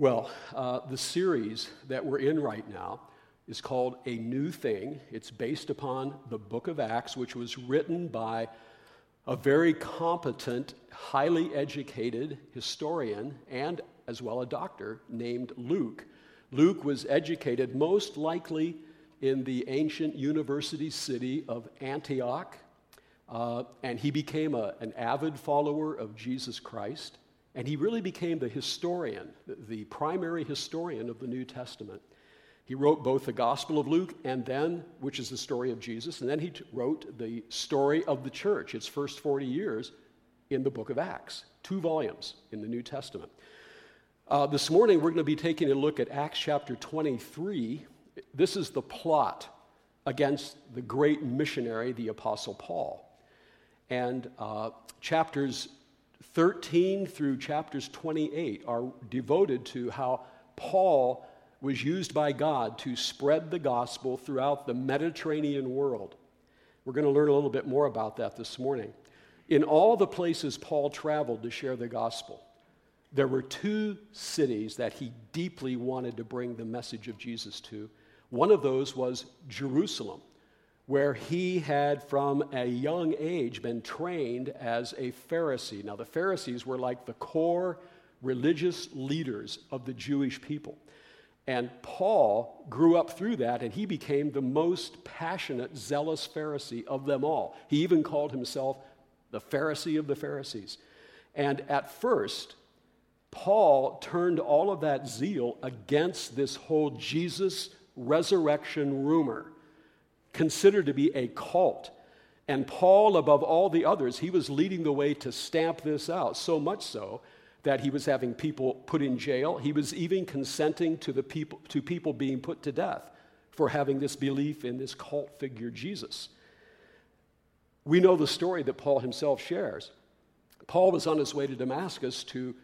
Well, uh, the series that we're in right now is called A New Thing. It's based upon the book of Acts, which was written by a very competent, highly educated historian and as well a doctor named Luke. Luke was educated most likely in the ancient university city of Antioch, uh, and he became a, an avid follower of Jesus Christ. And he really became the historian, the primary historian of the New Testament. He wrote both the Gospel of Luke and then, which is the story of Jesus, and then he wrote the story of the church, its first 40 years, in the book of Acts, two volumes in the New Testament. Uh, this morning, we're going to be taking a look at Acts chapter 23. This is the plot against the great missionary, the Apostle Paul. And uh, chapters 13 through chapters 28 are devoted to how Paul was used by God to spread the gospel throughout the Mediterranean world. We're going to learn a little bit more about that this morning. In all the places Paul traveled to share the gospel, there were two cities that he deeply wanted to bring the message of Jesus to. One of those was Jerusalem where he had from a young age been trained as a Pharisee. Now, the Pharisees were like the core religious leaders of the Jewish people. And Paul grew up through that, and he became the most passionate, zealous Pharisee of them all. He even called himself the Pharisee of the Pharisees. And at first, Paul turned all of that zeal against this whole Jesus resurrection rumor considered to be a cult. And Paul, above all the others, he was leading the way to stamp this out, so much so that he was having people put in jail. He was even consenting to, the people, to people being put to death for having this belief in this cult figure, Jesus. We know the story that Paul himself shares. Paul was on his way to Damascus to,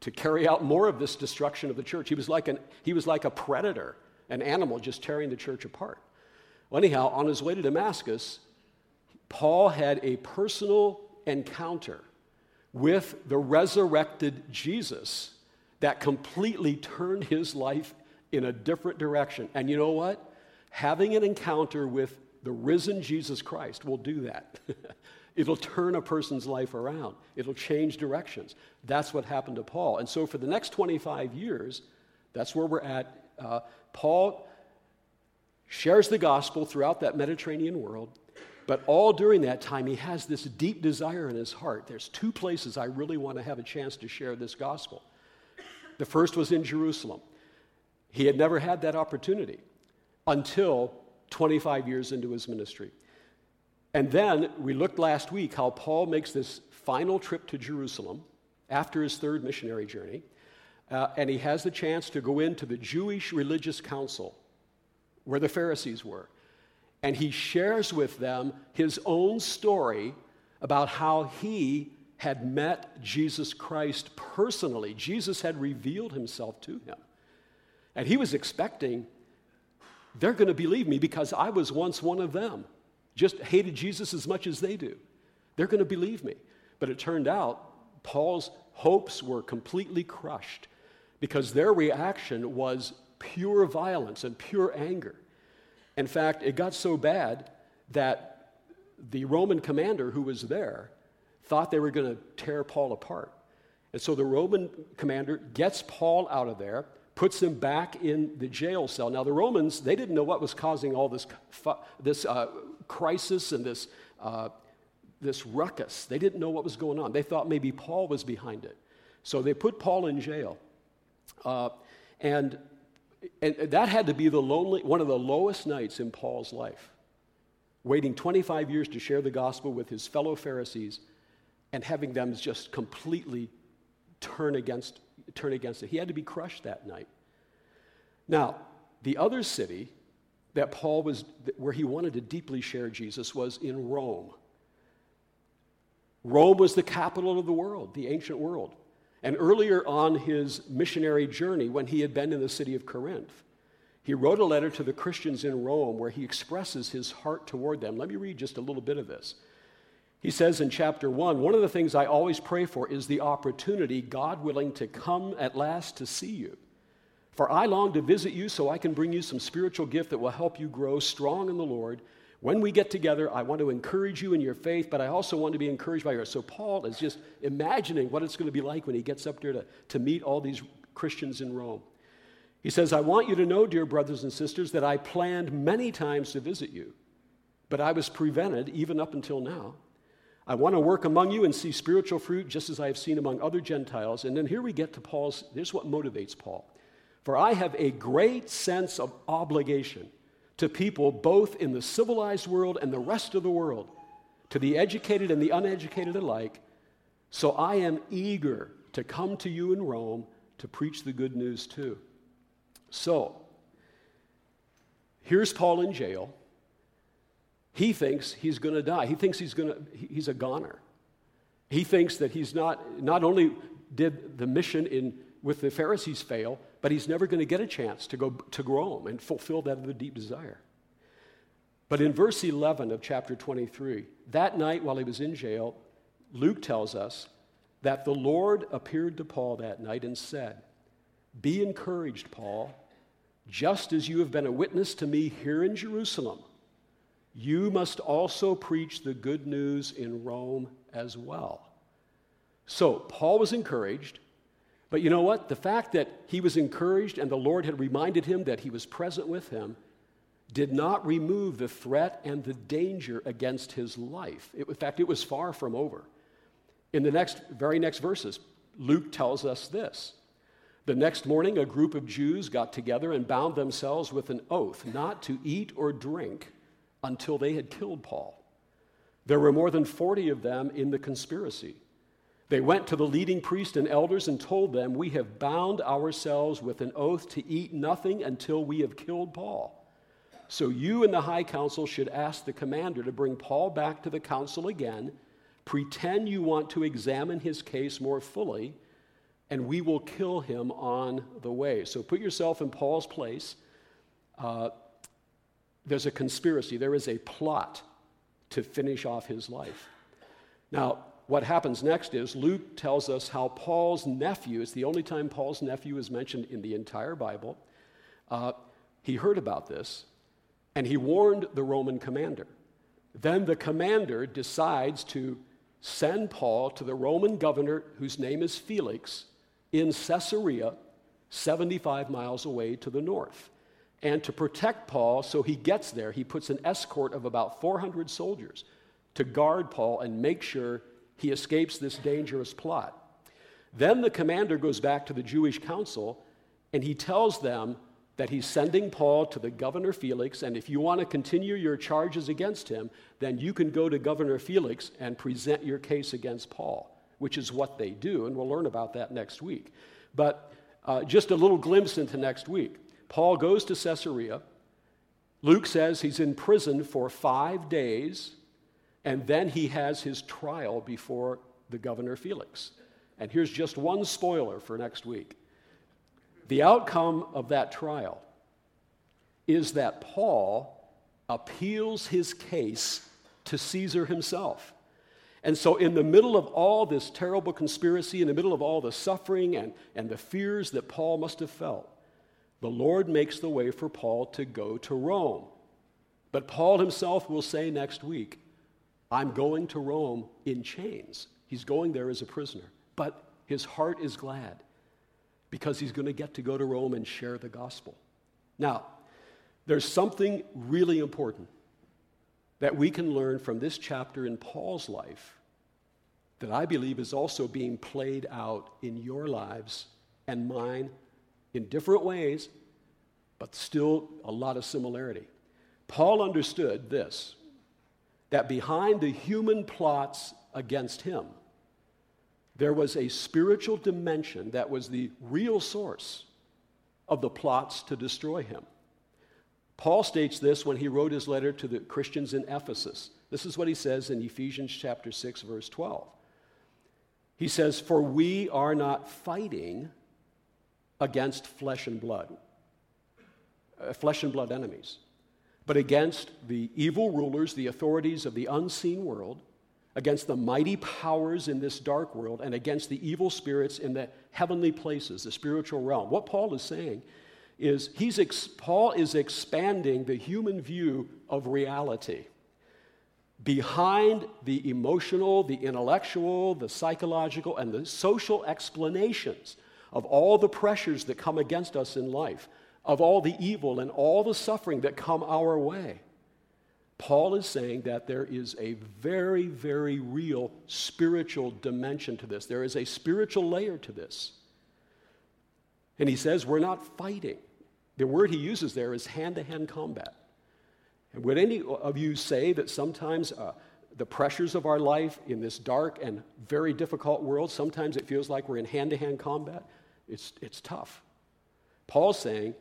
to carry out more of this destruction of the church. He was, like an, he was like a predator, an animal just tearing the church apart. Well, anyhow, on his way to Damascus, Paul had a personal encounter with the resurrected Jesus that completely turned his life in a different direction. And you know what? Having an encounter with the risen Jesus Christ will do that. It'll turn a person's life around. It'll change directions. That's what happened to Paul. And so, for the next 25 years, that's where we're at. Uh, Paul shares the gospel throughout that Mediterranean world. But all during that time, he has this deep desire in his heart. There's two places I really want to have a chance to share this gospel. The first was in Jerusalem. He had never had that opportunity until 25 years into his ministry. And then we looked last week how Paul makes this final trip to Jerusalem after his third missionary journey. Uh, and he has the chance to go into the Jewish Religious Council where the Pharisees were. And he shares with them his own story about how he had met Jesus Christ personally. Jesus had revealed himself to him. And he was expecting, they're going to believe me because I was once one of them, just hated Jesus as much as they do. They're going to believe me. But it turned out Paul's hopes were completely crushed because their reaction was pure violence and pure anger. In fact, it got so bad that the Roman commander who was there thought they were going to tear Paul apart. And so the Roman commander gets Paul out of there, puts him back in the jail cell. Now, the Romans, they didn't know what was causing all this, this uh, crisis and this, uh, this ruckus. They didn't know what was going on. They thought maybe Paul was behind it. So they put Paul in jail. Uh, and and that had to be the lonely, one of the lowest nights in Paul's life. Waiting 25 years to share the gospel with his fellow Pharisees and having them just completely turn against, turn against it. He had to be crushed that night. Now, the other city that Paul was, where he wanted to deeply share Jesus was in Rome. Rome was the capital of the world, the ancient world. And earlier on his missionary journey, when he had been in the city of Corinth, he wrote a letter to the Christians in Rome where he expresses his heart toward them. Let me read just a little bit of this. He says in chapter 1 One of the things I always pray for is the opportunity, God willing, to come at last to see you. For I long to visit you so I can bring you some spiritual gift that will help you grow strong in the Lord. When we get together, I want to encourage you in your faith, but I also want to be encouraged by yours. So Paul is just imagining what it's going to be like when he gets up there to, to meet all these Christians in Rome. He says, I want you to know, dear brothers and sisters, that I planned many times to visit you, but I was prevented even up until now. I want to work among you and see spiritual fruit just as I have seen among other Gentiles. And then here we get to Paul's, here's what motivates Paul. For I have a great sense of obligation to people both in the civilized world and the rest of the world, to the educated and the uneducated alike. So I am eager to come to you in Rome to preach the good news too. So, here's Paul in jail. He thinks he's going to die. He thinks he's going to he's a goner. He thinks that he's not not only did the mission in with the Pharisees fail, but he's never going to get a chance to go to Rome and fulfill that other deep desire. But in verse 11 of chapter 23, that night while he was in jail, Luke tells us that the Lord appeared to Paul that night and said, Be encouraged, Paul, just as you have been a witness to me here in Jerusalem. You must also preach the good news in Rome as well. So, Paul was encouraged but you know what? The fact that he was encouraged and the Lord had reminded him that he was present with him did not remove the threat and the danger against his life. It, in fact, it was far from over. In the next, very next verses, Luke tells us this. The next morning, a group of Jews got together and bound themselves with an oath not to eat or drink until they had killed Paul. There were more than 40 of them in the conspiracy. They went to the leading priests and elders and told them, We have bound ourselves with an oath to eat nothing until we have killed Paul. So you and the high council should ask the commander to bring Paul back to the council again. Pretend you want to examine his case more fully, and we will kill him on the way. So put yourself in Paul's place. Uh, there's a conspiracy, there is a plot to finish off his life. Now, what happens next is Luke tells us how Paul's nephew, it's the only time Paul's nephew is mentioned in the entire Bible, uh, he heard about this and he warned the Roman commander. Then the commander decides to send Paul to the Roman governor, whose name is Felix, in Caesarea, 75 miles away to the north. And to protect Paul, so he gets there, he puts an escort of about 400 soldiers to guard Paul and make sure he escapes this dangerous plot. Then the commander goes back to the Jewish council and he tells them that he's sending Paul to the governor Felix, and if you want to continue your charges against him, then you can go to Governor Felix and present your case against Paul, which is what they do, and we'll learn about that next week. But uh, just a little glimpse into next week. Paul goes to Caesarea. Luke says he's in prison for five days and then he has his trial before the governor Felix. And here's just one spoiler for next week. The outcome of that trial is that Paul appeals his case to Caesar himself. And so, in the middle of all this terrible conspiracy, in the middle of all the suffering and, and the fears that Paul must have felt, the Lord makes the way for Paul to go to Rome. But Paul himself will say next week, I'm going to Rome in chains. He's going there as a prisoner. But his heart is glad because he's going to get to go to Rome and share the gospel. Now, there's something really important that we can learn from this chapter in Paul's life that I believe is also being played out in your lives and mine in different ways, but still a lot of similarity. Paul understood this that behind the human plots against him, there was a spiritual dimension that was the real source of the plots to destroy him. Paul states this when he wrote his letter to the Christians in Ephesus. This is what he says in Ephesians chapter 6 verse 12. He says, "For we are not fighting against flesh and blood, uh, flesh and blood enemies, but against the evil rulers, the authorities of the unseen world, against the mighty powers in this dark world and against the evil spirits in the heavenly places, the spiritual realm. What Paul is saying is he's ex- Paul is expanding the human view of reality. Behind the emotional, the intellectual, the psychological, and the social explanations of all the pressures that come against us in life, of all the evil and all the suffering that come our way. Paul is saying that there is a very, very real spiritual dimension to this. There is a spiritual layer to this. And he says we're not fighting. The word he uses there is hand to hand combat. And would any of you say that sometimes uh, the pressures of our life in this dark and very difficult world, sometimes it feels like we're in hand to hand combat? It's, it's tough. Paul's saying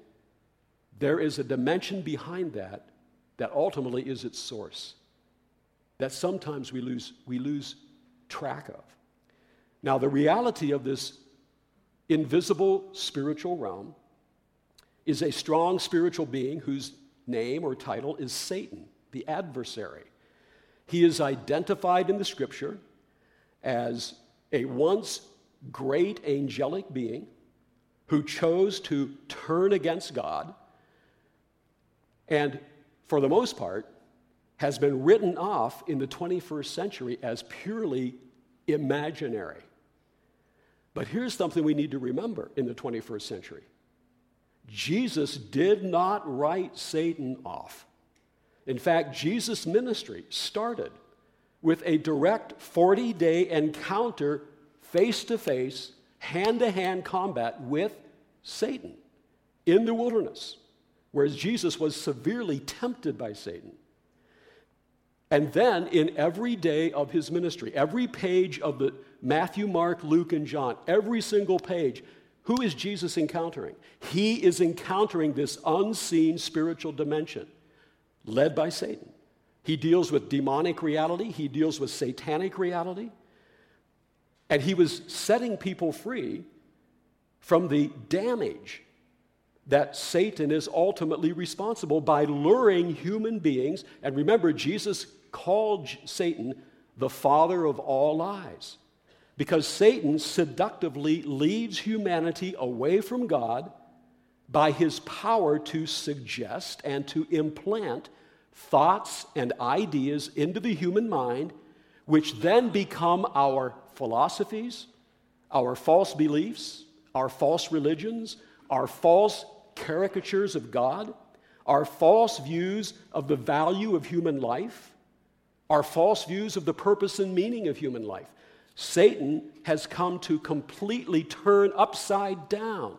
there is a dimension behind that that ultimately is its source, that sometimes we lose, we lose track of. Now, the reality of this invisible spiritual realm is a strong spiritual being whose name or title is Satan, the adversary. He is identified in the scripture as a once great angelic being who chose to turn against God and, for the most part, has been written off in the 21st century as purely imaginary. But here's something we need to remember in the 21st century Jesus did not write Satan off. In fact, Jesus' ministry started with a direct 40 day encounter, face to face, hand to hand combat with Satan in the wilderness, whereas Jesus was severely tempted by Satan. And then in every day of his ministry, every page of the Matthew, Mark, Luke, and John, every single page, who is Jesus encountering? He is encountering this unseen spiritual dimension led by Satan. He deals with demonic reality, he deals with satanic reality, and he was setting people free from the damage that Satan is ultimately responsible by luring human beings. And remember, Jesus called Satan the father of all lies because Satan seductively leads humanity away from God by his power to suggest and to implant thoughts and ideas into the human mind, which then become our philosophies, our false beliefs, our false religions, our false caricatures of God, our false views of the value of human life, our false views of the purpose and meaning of human life. Satan has come to completely turn upside down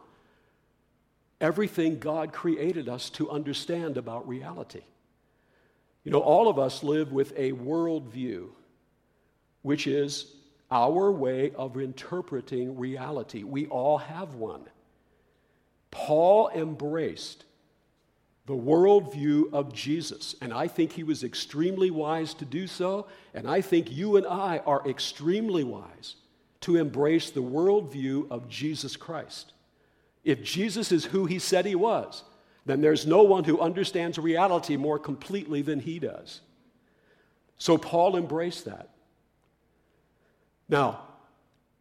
everything God created us to understand about reality. You know, all of us live with a worldview, which is our way of interpreting reality. We all have one. Paul embraced the worldview of Jesus. And I think he was extremely wise to do so. And I think you and I are extremely wise to embrace the worldview of Jesus Christ. If Jesus is who he said he was, then there's no one who understands reality more completely than he does. So Paul embraced that. Now,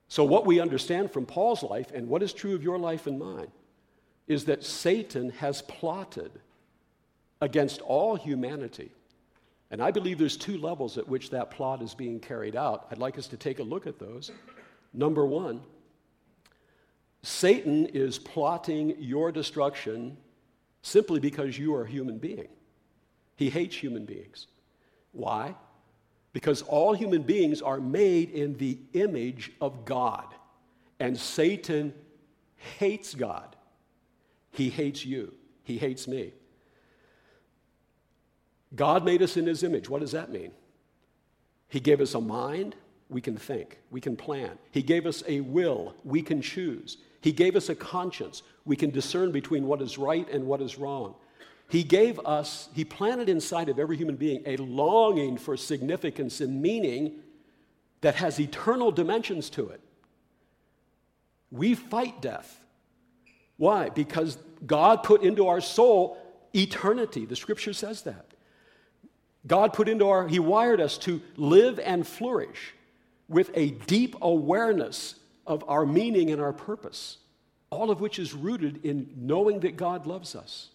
so what we understand from Paul's life and what is true of your life and mine is that Satan has plotted against all humanity. And I believe there's two levels at which that plot is being carried out. I'd like us to take a look at those. Number one, Satan is plotting your destruction simply because you are a human being. He hates human beings. Why? Because all human beings are made in the image of God. And Satan hates God. He hates you. He hates me. God made us in his image. What does that mean? He gave us a mind, we can think, we can plan. He gave us a will, we can choose. He gave us a conscience, we can discern between what is right and what is wrong. He gave us, He planted inside of every human being a longing for significance and meaning that has eternal dimensions to it. We fight death. Why? Because God put into our soul eternity. The scripture says that. God put into our, He wired us to live and flourish with a deep awareness of our meaning and our purpose, all of which is rooted in knowing that God loves us.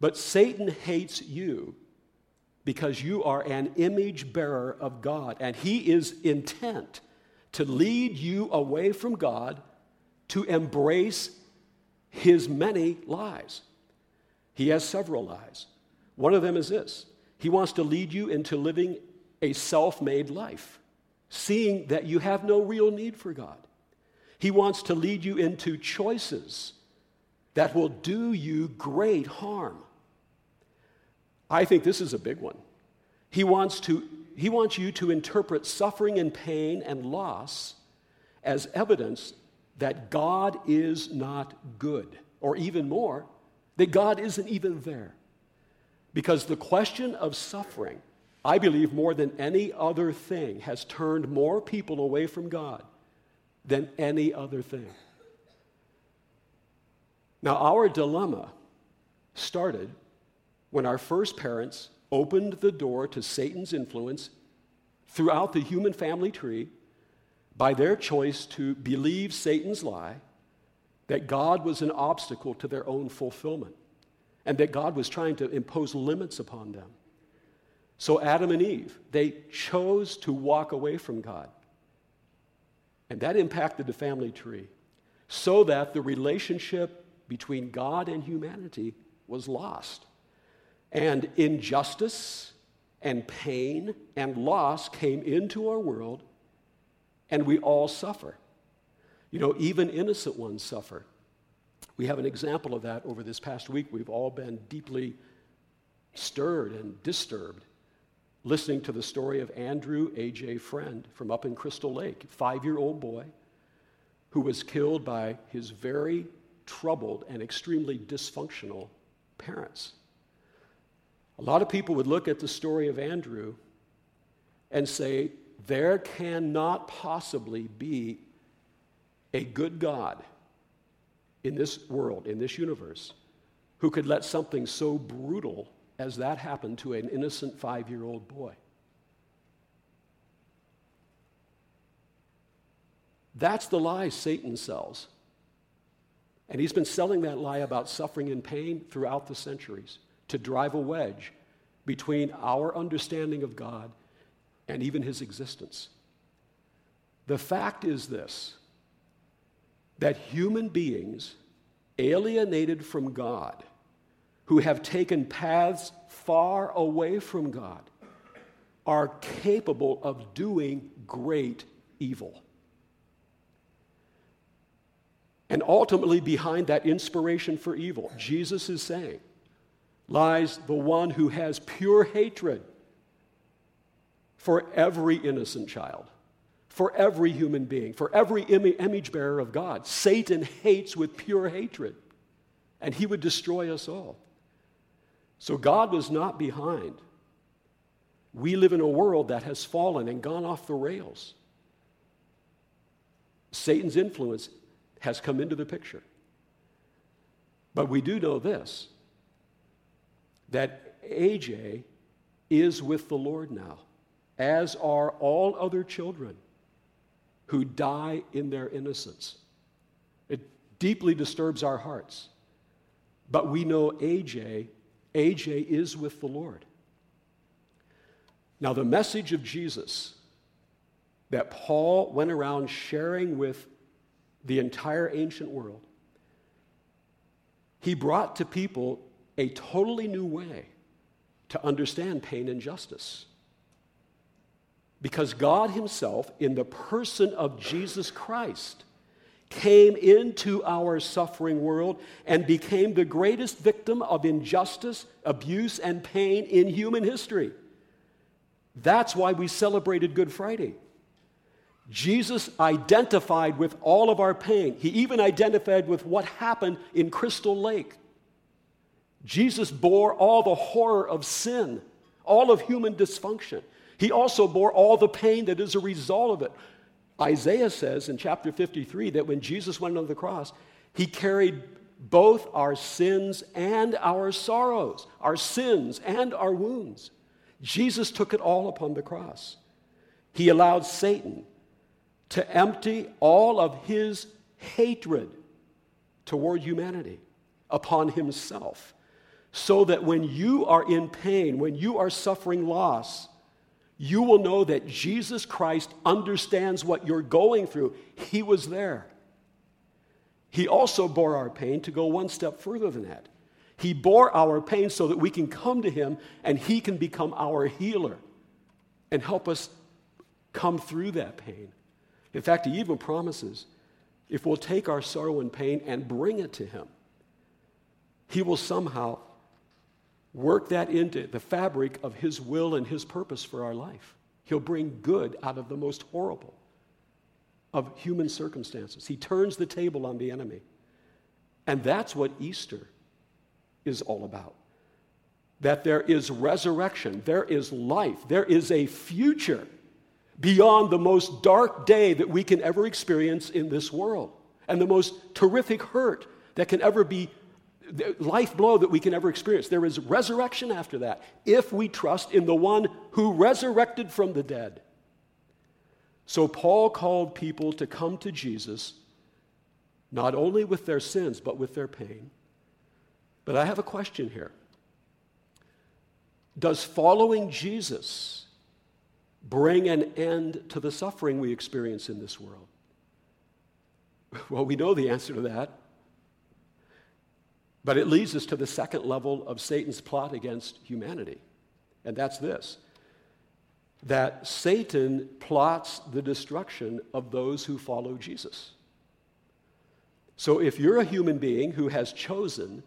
But Satan hates you because you are an image bearer of God, and he is intent to lead you away from God to embrace his many lies. He has several lies. One of them is this He wants to lead you into living a self made life, seeing that you have no real need for God. He wants to lead you into choices that will do you great harm. I think this is a big one. He wants, to, he wants you to interpret suffering and pain and loss as evidence that God is not good, or even more, that God isn't even there. Because the question of suffering, I believe more than any other thing, has turned more people away from God than any other thing. Now, our dilemma started when our first parents opened the door to Satan's influence throughout the human family tree by their choice to believe Satan's lie that God was an obstacle to their own fulfillment and that God was trying to impose limits upon them. So, Adam and Eve, they chose to walk away from God. And that impacted the family tree so that the relationship between God and humanity was lost. And injustice and pain and loss came into our world, and we all suffer. You know, even innocent ones suffer. We have an example of that over this past week. We've all been deeply stirred and disturbed listening to the story of Andrew A.J. Freund from up in Crystal Lake, five year old boy who was killed by his very troubled and extremely dysfunctional parents. A lot of people would look at the story of Andrew and say, there cannot possibly be a good God in this world, in this universe, who could let something so brutal as that happen to an innocent five year old boy. That's the lie Satan sells. And he's been selling that lie about suffering and pain throughout the centuries to drive a wedge between our understanding of God and even his existence. The fact is this that human beings alienated from God, who have taken paths far away from God, are capable of doing great evil. And ultimately, behind that inspiration for evil, Jesus is saying, lies the one who has pure hatred for every innocent child, for every human being, for every Im- image bearer of God. Satan hates with pure hatred, and he would destroy us all. So God was not behind. We live in a world that has fallen and gone off the rails. Satan's influence has come into the picture. But we do know this that AJ is with the Lord now, as are all other children who die in their innocence. It deeply disturbs our hearts. But we know AJ, AJ is with the Lord. Now, the message of Jesus that Paul went around sharing with the entire ancient world, he brought to people a totally new way to understand pain and justice. Because God Himself, in the person of Jesus Christ, came into our suffering world and became the greatest victim of injustice, abuse, and pain in human history. That's why we celebrated Good Friday. Jesus identified with all of our pain. He even identified with what happened in Crystal Lake. Jesus bore all the horror of sin, all of human dysfunction. He also bore all the pain that is a result of it. Isaiah says in chapter 53 that when Jesus went on the cross, he carried both our sins and our sorrows, our sins and our wounds. Jesus took it all upon the cross. He allowed Satan to empty all of his hatred toward humanity upon himself, so that when you are in pain, when you are suffering loss, you will know that Jesus Christ understands what you're going through. He was there. He also bore our pain to go one step further than that. He bore our pain so that we can come to Him and He can become our healer and help us come through that pain. In fact, He even promises if we'll take our sorrow and pain and bring it to Him, He will somehow work that into the fabric of His will and His purpose for our life. He'll bring good out of the most horrible of human circumstances. He turns the table on the enemy. And that's what Easter is all about. That there is resurrection, there is life, there is a future beyond the most dark day that we can ever experience in this world, and the most terrific hurt that can ever be, life blow that we can ever experience. There is resurrection after that if we trust in the one who resurrected from the dead. So Paul called people to come to Jesus not only with their sins, but with their pain. But I have a question here. Does following Jesus bring an end to the suffering we experience in this world? Well, we know the answer to that. But it leads us to the second level of Satan's plot against humanity, and that's this that Satan plots the destruction of those who follow Jesus. So if you're a human being who has chosen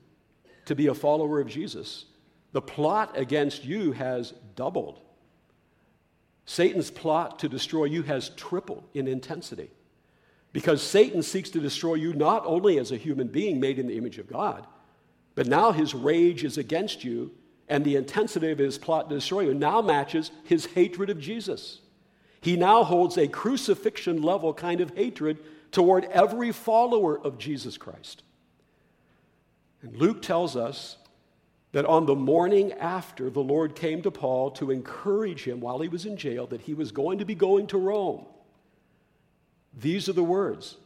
to be a follower of Jesus, the plot against you has doubled. Satan's plot to destroy you has tripled in intensity. Because Satan seeks to destroy you not only as a human being made in the image of God, but now his rage is against you, and the intensity of his plot to destroy you now matches his hatred of Jesus. He now holds a crucifixion level kind of hatred toward every follower of Jesus Christ. And Luke tells us that on the morning after the Lord came to Paul to encourage him while he was in jail that he was going to be going to Rome. These are the words.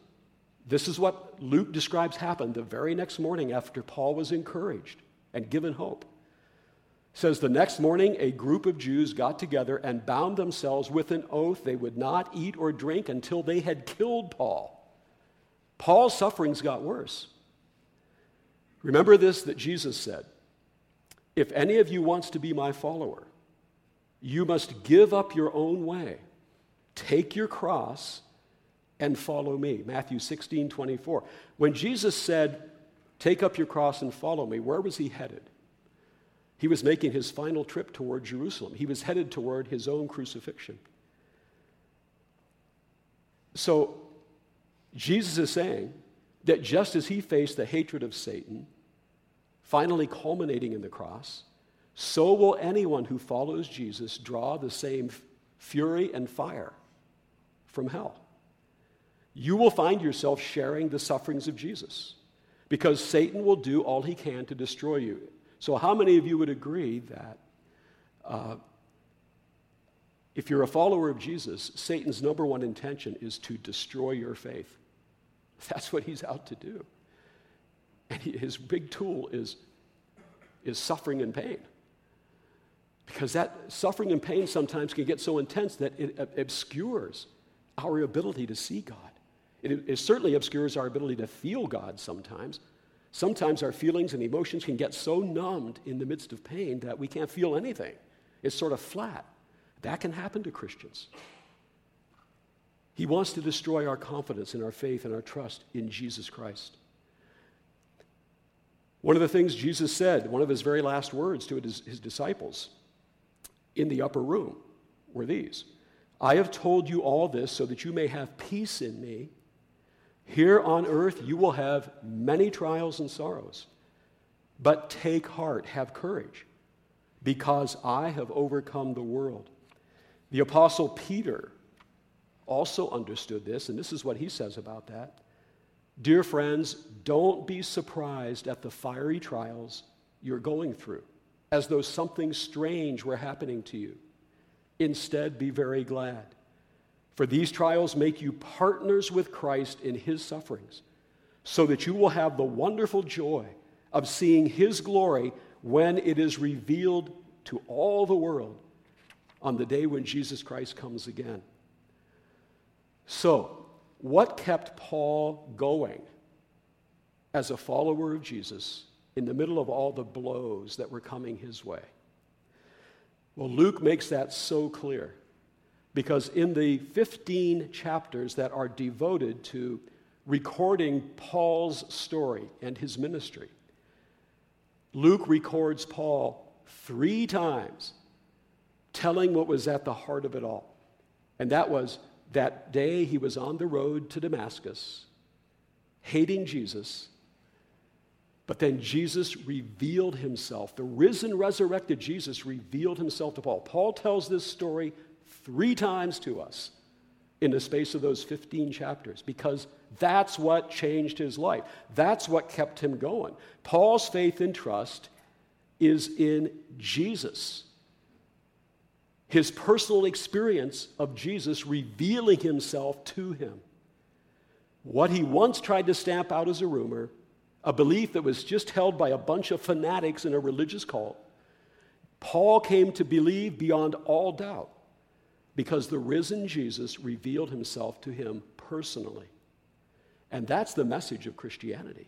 This is what Luke describes happened the very next morning after Paul was encouraged and given hope. It says the next morning a group of Jews got together and bound themselves with an oath they would not eat or drink until they had killed Paul. Paul's sufferings got worse. Remember this that Jesus said If any of you wants to be my follower, you must give up your own way, take your cross, and follow me. Matthew 16, 24. When Jesus said, Take up your cross and follow me, where was he headed? He was making his final trip toward Jerusalem. He was headed toward his own crucifixion. So, Jesus is saying, that just as he faced the hatred of Satan, finally culminating in the cross, so will anyone who follows Jesus draw the same fury and fire from hell. You will find yourself sharing the sufferings of Jesus because Satan will do all he can to destroy you. So, how many of you would agree that uh, if you're a follower of Jesus, Satan's number one intention is to destroy your faith? That's what he's out to do. And he, his big tool is, is suffering and pain. Because that suffering and pain sometimes can get so intense that it obscures our ability to see God. It, it certainly obscures our ability to feel God sometimes. Sometimes our feelings and emotions can get so numbed in the midst of pain that we can't feel anything. It's sort of flat. That can happen to Christians. He wants to destroy our confidence and our faith and our trust in Jesus Christ. One of the things Jesus said, one of his very last words to his disciples in the upper room were these I have told you all this so that you may have peace in me. Here on earth, you will have many trials and sorrows. But take heart, have courage, because I have overcome the world. The Apostle Peter also understood this, and this is what he says about that. Dear friends, don't be surprised at the fiery trials you're going through. as though something strange were happening to you. Instead, be very glad. For these trials make you partners with Christ in his sufferings, so that you will have the wonderful joy of seeing his glory when it is revealed to all the world on the day when Jesus Christ comes again. So, what kept Paul going as a follower of Jesus in the middle of all the blows that were coming his way? Well, Luke makes that so clear because in the 15 chapters that are devoted to recording Paul's story and his ministry, Luke records Paul three times telling what was at the heart of it all. And that was that day he was on the road to Damascus, hating Jesus. But then Jesus revealed himself. The risen, resurrected Jesus revealed himself to Paul. Paul tells this story three times to us in the space of those 15 chapters because that's what changed his life. That's what kept him going. Paul's faith and trust is in Jesus his personal experience of Jesus revealing himself to him. What he once tried to stamp out as a rumor, a belief that was just held by a bunch of fanatics in a religious cult, Paul came to believe beyond all doubt because the risen Jesus revealed himself to him personally. And that's the message of Christianity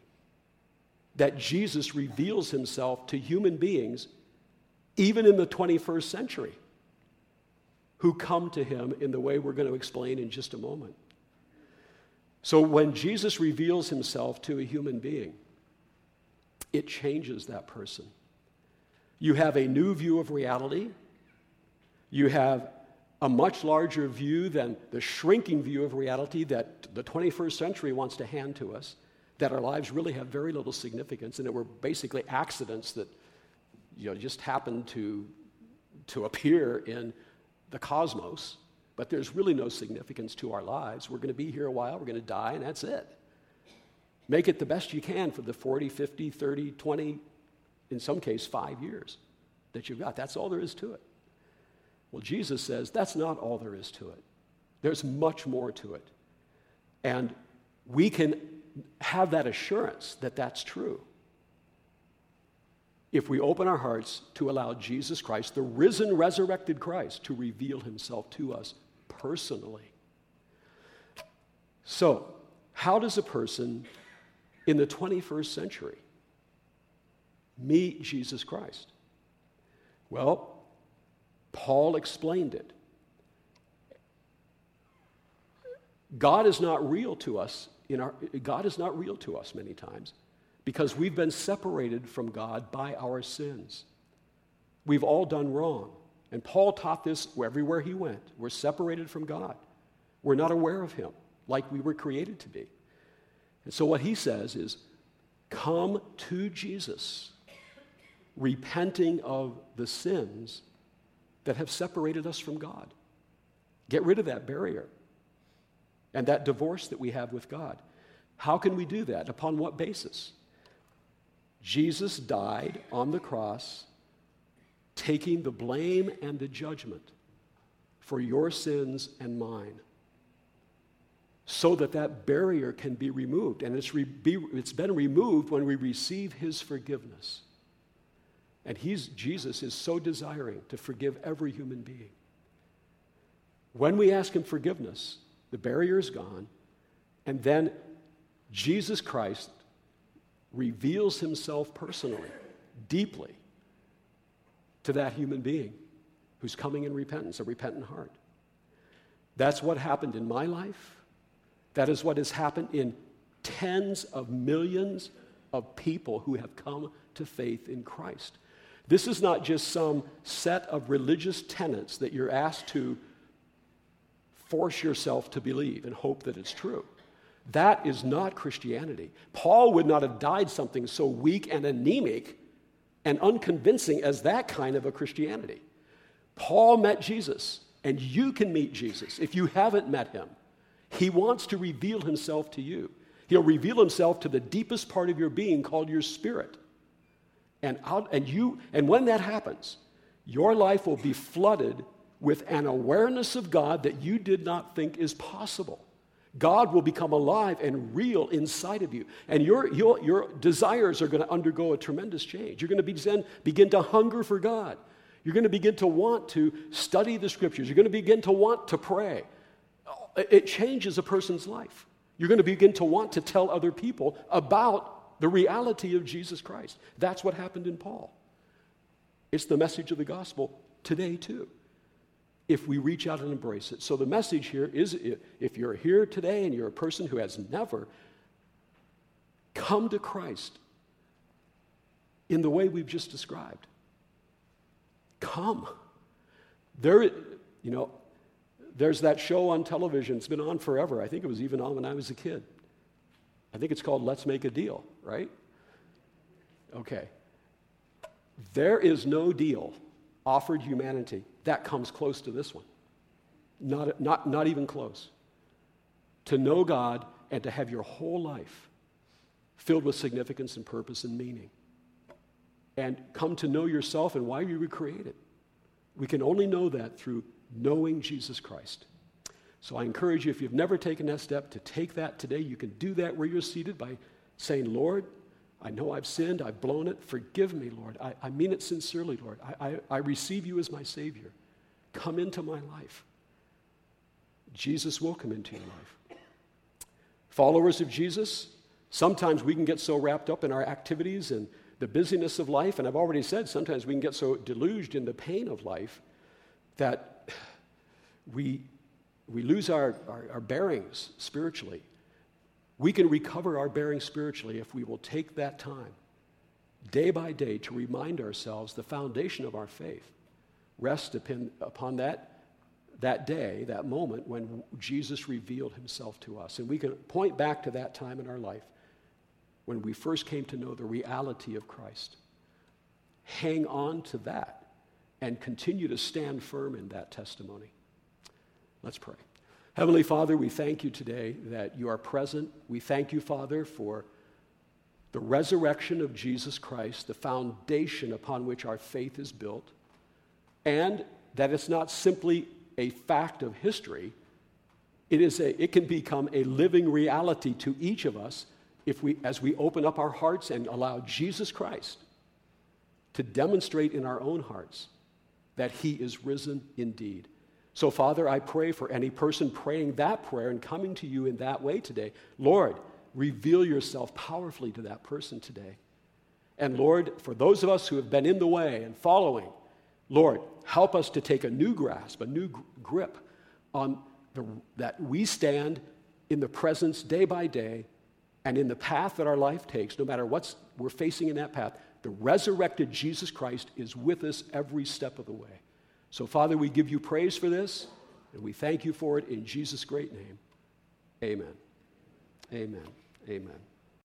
that Jesus reveals himself to human beings even in the 21st century who come to him in the way we're going to explain in just a moment. So when Jesus reveals himself to a human being, it changes that person. You have a new view of reality. You have a much larger view than the shrinking view of reality that the 21st century wants to hand to us, that our lives really have very little significance and that we're basically accidents that you know, just happen to, to appear in the cosmos, but there's really no significance to our lives. We're going to be here a while, we're going to die, and that's it. Make it the best you can for the 40, 50, 30, 20, in some case, five years that you've got. That's all there is to it. Well, Jesus says that's not all there is to it. There's much more to it. And we can have that assurance that that's true if we open our hearts to allow Jesus Christ, the risen, resurrected Christ, to reveal himself to us personally. So, how does a person in the 21st century meet Jesus Christ? Well, Paul explained it. God is not real to us in our God is not real to us many times because we've been separated from God by our sins. We've all done wrong. And Paul taught this everywhere he went. We're separated from God. We're not aware of him like we were created to be. And so what he says is come to Jesus, repenting of the sins that have separated us from God. Get rid of that barrier and that divorce that we have with God. How can we do that? Upon what basis? Jesus died on the cross, taking the blame and the judgment for your sins and mine, so that that barrier can be removed. And it's, re- be, it's been removed when we receive his forgiveness. And he's, Jesus is so desiring to forgive every human being. When we ask him forgiveness, the barrier is gone, and then Jesus Christ reveals himself personally, deeply, to that human being who's coming in repentance, a repentant heart. That's what happened in my life. That is what has happened in tens of millions of people who have come to faith in Christ. This is not just some set of religious tenets that you're asked to force yourself to believe and hope that it's true. That is not Christianity. Paul would not have died something so weak and anemic and unconvincing as that kind of a Christianity. Paul met Jesus, and you can meet Jesus if you haven't met him. He wants to reveal himself to you. He'll reveal himself to the deepest part of your being called your spirit. And, out, and, you, and when that happens, your life will be flooded with an awareness of God that you did not think is possible. God will become alive and real inside of you. And your, your, your desires are going to undergo a tremendous change. You're going to begin, begin to hunger for God. You're going to begin to want to study the scriptures. You're going to begin to want to pray. It changes a person's life. You're going to begin to want to tell other people about the reality of Jesus Christ. That's what happened in Paul. It's the message of the gospel today, too, if we reach out and embrace it. So, the message here is if you're here today and you're a person who has never come to Christ in the way we've just described, come. There, you know, there's that show on television, it's been on forever. I think it was even on when I was a kid. I think it's called Let's Make a Deal, right? Okay. There is no deal offered humanity that comes close to this one. Not, not, not even close. To know God and to have your whole life filled with significance and purpose and meaning. And come to know yourself and why you were created. We can only know that through knowing Jesus Christ. So I encourage you, if you've never taken that step, to take that today. You can do that where you're seated by saying, Lord, I know I've sinned, I've blown it. Forgive me, Lord. I, I mean it sincerely, Lord. I, I, I receive you as my Savior. Come into my life. Jesus will come into your life. Followers of Jesus, sometimes we can get so wrapped up in our activities and the busyness of life, and I've already said sometimes we can get so deluged in the pain of life that we, we lose our, our, our bearings spiritually. We can recover our bearing spiritually if we will take that time, day by day, to remind ourselves the foundation of our faith rests upon, that, that day, that moment when Jesus revealed himself to us. And we can point back to that time in our life when we first came to know the reality of Christ. Hang on to that and continue to stand firm in that testimony. Let's pray. Heavenly Father, we thank you today that you are present. We thank you, Father, for the resurrection of Jesus Christ, the foundation upon which our faith is built, and that it's not simply a fact of history. It, is a, it can become a living reality to each of us if we, as we open up our hearts and allow Jesus Christ to demonstrate in our own hearts that he is risen indeed. So, Father, I pray for any person praying that prayer and coming to you in that way today. Lord, reveal yourself powerfully to that person today. And Lord, for those of us who have been in the way and following, Lord, help us to take a new grasp, a new grip on the, that we stand in the presence day by day and in the path that our life takes, no matter what we're facing in that path, the resurrected Jesus Christ is with us every step of the way. So, Father, we give you praise for this, and we thank you for it in Jesus' great name. Amen. Amen. Amen.